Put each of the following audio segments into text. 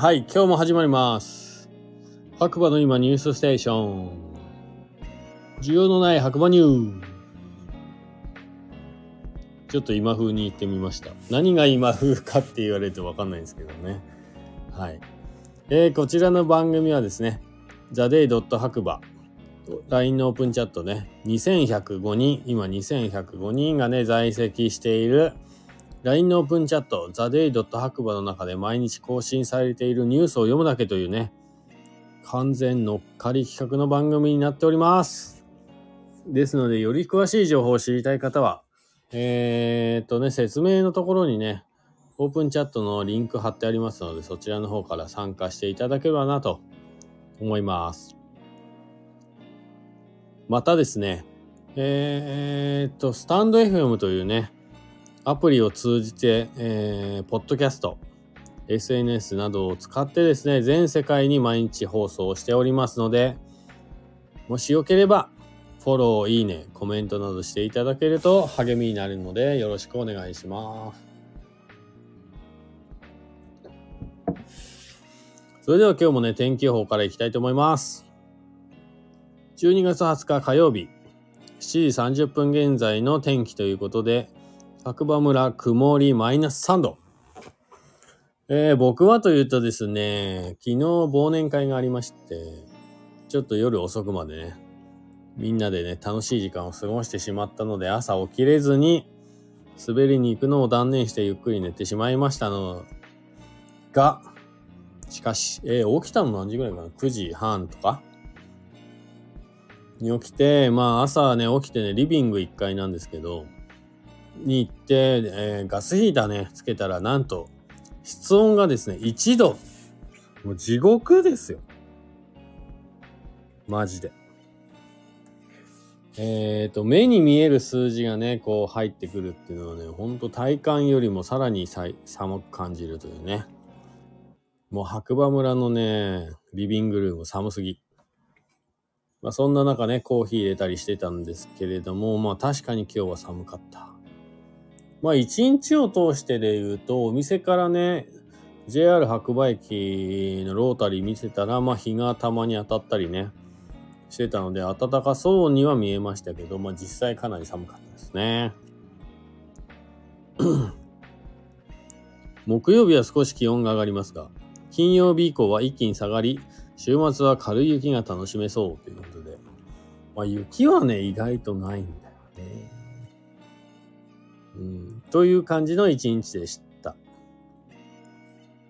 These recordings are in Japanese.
はい、今日も始まります。白馬の今ニュースステーション。需要のない白馬ニュー。ちょっと今風に言ってみました。何が今風かって言われるとわかんないんですけどね。はい。えー、こちらの番組はですね、theday. 白馬。LINE のオープンチャットね、2105人、今2105人がね、在籍している LINE のオープンチャット、theday. 白馬の中で毎日更新されているニュースを読むだけというね、完全乗っかり企画の番組になっております。ですので、より詳しい情報を知りたい方は、えー、っとね、説明のところにね、オープンチャットのリンク貼ってありますので、そちらの方から参加していただければなと思います。またですね、えー、っと、スタンド FM というね、アプリを通じて、えー、ポッドキャスト、SNS などを使ってですね、全世界に毎日放送をしておりますので、もしよければ、フォロー、いいね、コメントなどしていただけると励みになるので、よろしくお願いします。それでは今日もね、天気予報からいきたいと思います。12月20日火曜日、7時30分現在の天気ということで、白馬村曇りマイナス3度。えー、僕はというとですね、昨日忘年会がありまして、ちょっと夜遅くまでね、みんなでね、楽しい時間を過ごしてしまったので、朝起きれずに、滑りに行くのを断念してゆっくり寝てしまいましたのが、しかし、えー、起きたの何時ぐらいかな ?9 時半とか？に起きて、まあ朝ね、起きてね、リビング1階なんですけど、に行って、えーガスヒーターね、つけたら、なんと、室温がですね、1度。もう地獄ですよ。マジで。えっ、と、目に見える数字がね、こう入ってくるっていうのはね、ほんと体感よりもさらに寒く感じるというね。もう白馬村のね、リビングルーム寒すぎ。まあそんな中ね、コーヒー入れたりしてたんですけれども、まあ確かに今日は寒かった。まあ一日を通してで言うと、お店からね、JR 白馬駅のロータリー見てたら、まあ日がたまに当たったりね、してたので、暖かそうには見えましたけど、まあ実際かなり寒かったですね。木曜日は少し気温が上がりますが、金曜日以降は一気に下がり、週末は軽い雪が楽しめそうということで、まあ雪はね、意外とないんだよね。うん、という感じの一日でした。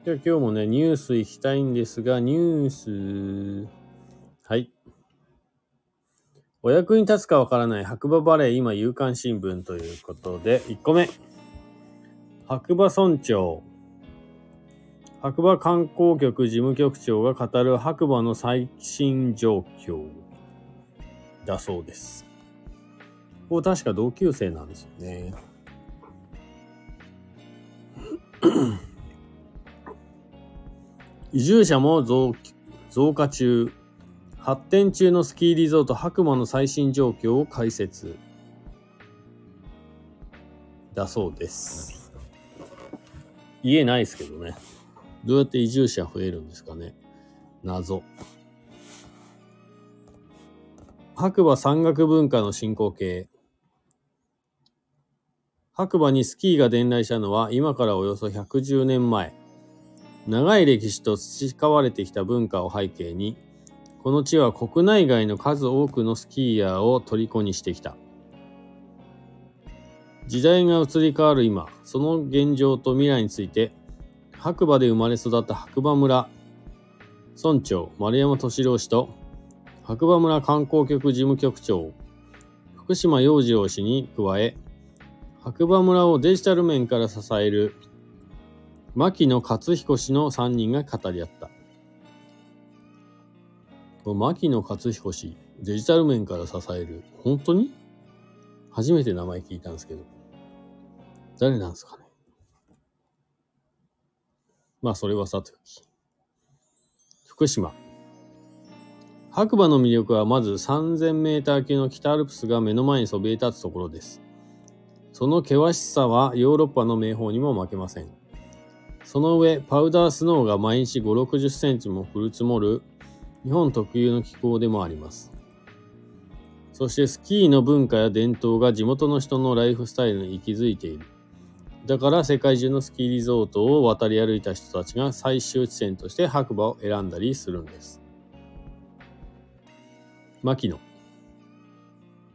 では今日もね、ニュース行きたいんですが、ニュース、はい。お役に立つかわからない白馬バレー今夕刊新聞ということで、1個目。白馬村長。白馬観光局事務局長が語る白馬の最新状況だそうです。ここ確か同級生なんですよね。移住者も増増加中。発展中のスキーリゾート白馬の最新状況を解説。だそうです。家ないですけどね。どうやって移住者増えるんですかね。謎。白馬山岳文化の進行形。白馬にスキーが伝来したのは今からおよそ110年前。長い歴史と培われてきた文化を背景に、この地は国内外の数多くのスキーヤーを虜にしてきた。時代が移り変わる今、その現状と未来について、白馬で生まれ育った白馬村村長丸山敏郎氏と白馬村観光局事務局長福島洋次郎氏に加え、白馬村をデジタル面から支える牧野克彦氏の3人が語り合った。牧野克彦氏、デジタル面から支える。本当に？初めて名前聞いたんですけど。誰なんですかね？まあ、それはさておき。福島。白馬の魅力はまず3000メーター級の北アルプスが目の前にそびえ立つところです。その険しさはヨーロッパの名峰にも負けません。その上、パウダースノーが毎日5、60センチも降る積もる日本特有の気候でもあります。そしてスキーの文化や伝統が地元の人のライフスタイルに息づいている。だから世界中のスキーリゾートを渡り歩いた人たちが最終地点として白馬を選んだりするんです。牧野。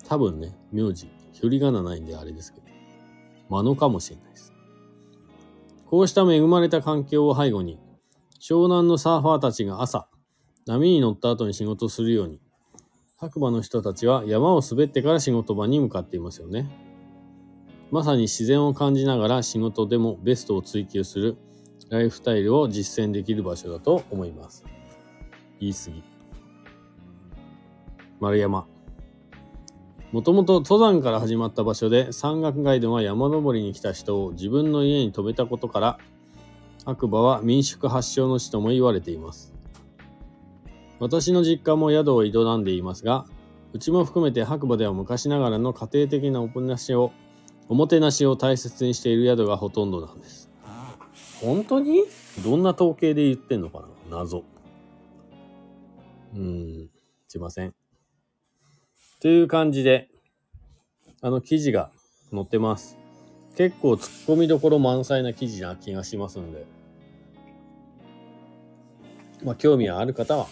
多分ね、名字、振り仮名ないんであれですけど、間野かもしれないです。こうした恵まれた環境を背後に、湘南のサーファーたちが朝、波に乗った後に仕事するように、白馬の人たちは山を滑ってから仕事場に向かっていますよね。まさに自然を感じながら仕事でもベストを追求するライフスタイルを実践できる場所だと思います。言い過ぎ。丸山。もともと登山から始まった場所で山岳ガイドが山登りに来た人を自分の家に泊めたことから白馬は民宿発祥の地とも言われています。私の実家も宿を営んでいますが、うちも含めて白馬では昔ながらの家庭的なおもなしを、おもてなしを大切にしている宿がほとんどなんです。本当に？どんな統計で言ってんのかな？謎。うん、すいません。という感じで、あの記事が載ってます。結構突っ込みどころ満載な記事な気がしますので、まあ興味ある方は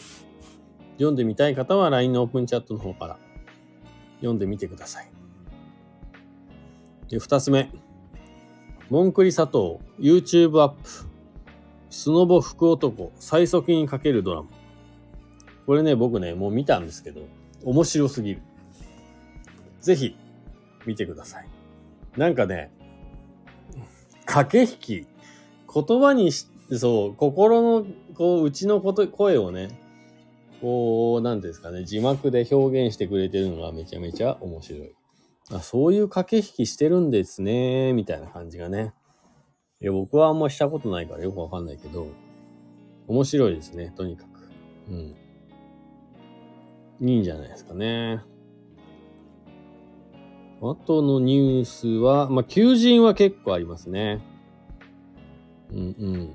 読んでみたい方は LINE のオープンチャットの方から読んでみてください。で、二つ目。モンクリ佐藤 YouTube アップ。スノボ福男最速にかけるドラマ。これね、僕ね、もう見たんですけど、面白すぎる。ぜひ、見てください。なんかね、駆け引き、言葉にし、そう、心の、こう、うちのこと、声をね、こう、なんですかね、字幕で表現してくれてるのがめちゃめちゃ面白い。あそういう駆け引きしてるんですね、みたいな感じがね。いや、僕はあんましたことないからよくわかんないけど、面白いですね、とにかく。うん。いいんじゃないですかね。あとのニュースは、まあ、求人は結構ありますね。うんうん。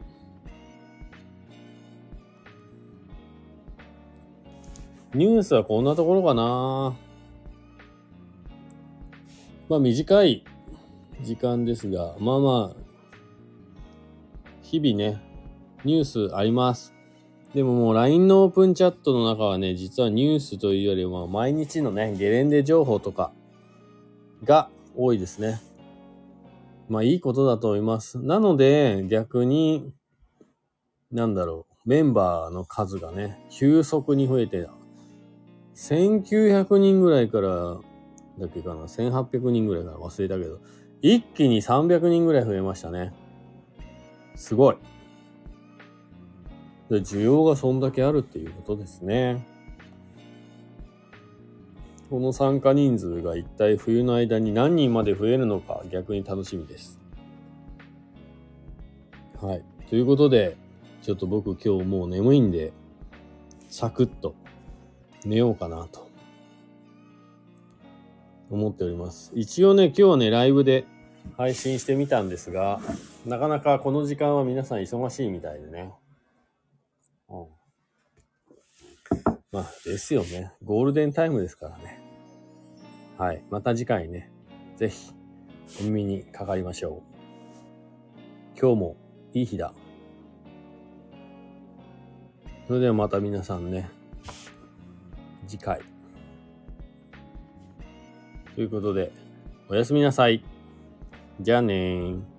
ニュースはこんなところかな。まあ短い時間ですが、まあまあ、日々ね、ニュースあります。でももう LINE のオープンチャットの中はね、実はニュースというよりも毎日のね、ゲレンデ情報とかが多いですね。まあいいことだと思います。なので逆に、なんだろう、メンバーの数がね、急速に増えて1900人ぐらいから、だっけかな、1800人ぐらいから忘れたけど、一気に300人ぐらい増えましたね。すごい。で需要がそんだけあるっていうことですね。この参加人数が一体冬の間に何人まで増えるのか逆に楽しみです。はい。ということで、ちょっと僕今日もう眠いんで、サクッと寝ようかなと思っております。一応ね、今日はね、ライブで配信してみたんですが、なかなかこの時間は皆さん忙しいみたいでね。うん。まあ、ですよね。ゴールデンタイムですからね。はい。また次回ね、ぜひ、お耳にかかりましょう。今日もいい日だ。それではまた皆さんね、次回。ということで、おやすみなさい。じゃあねー。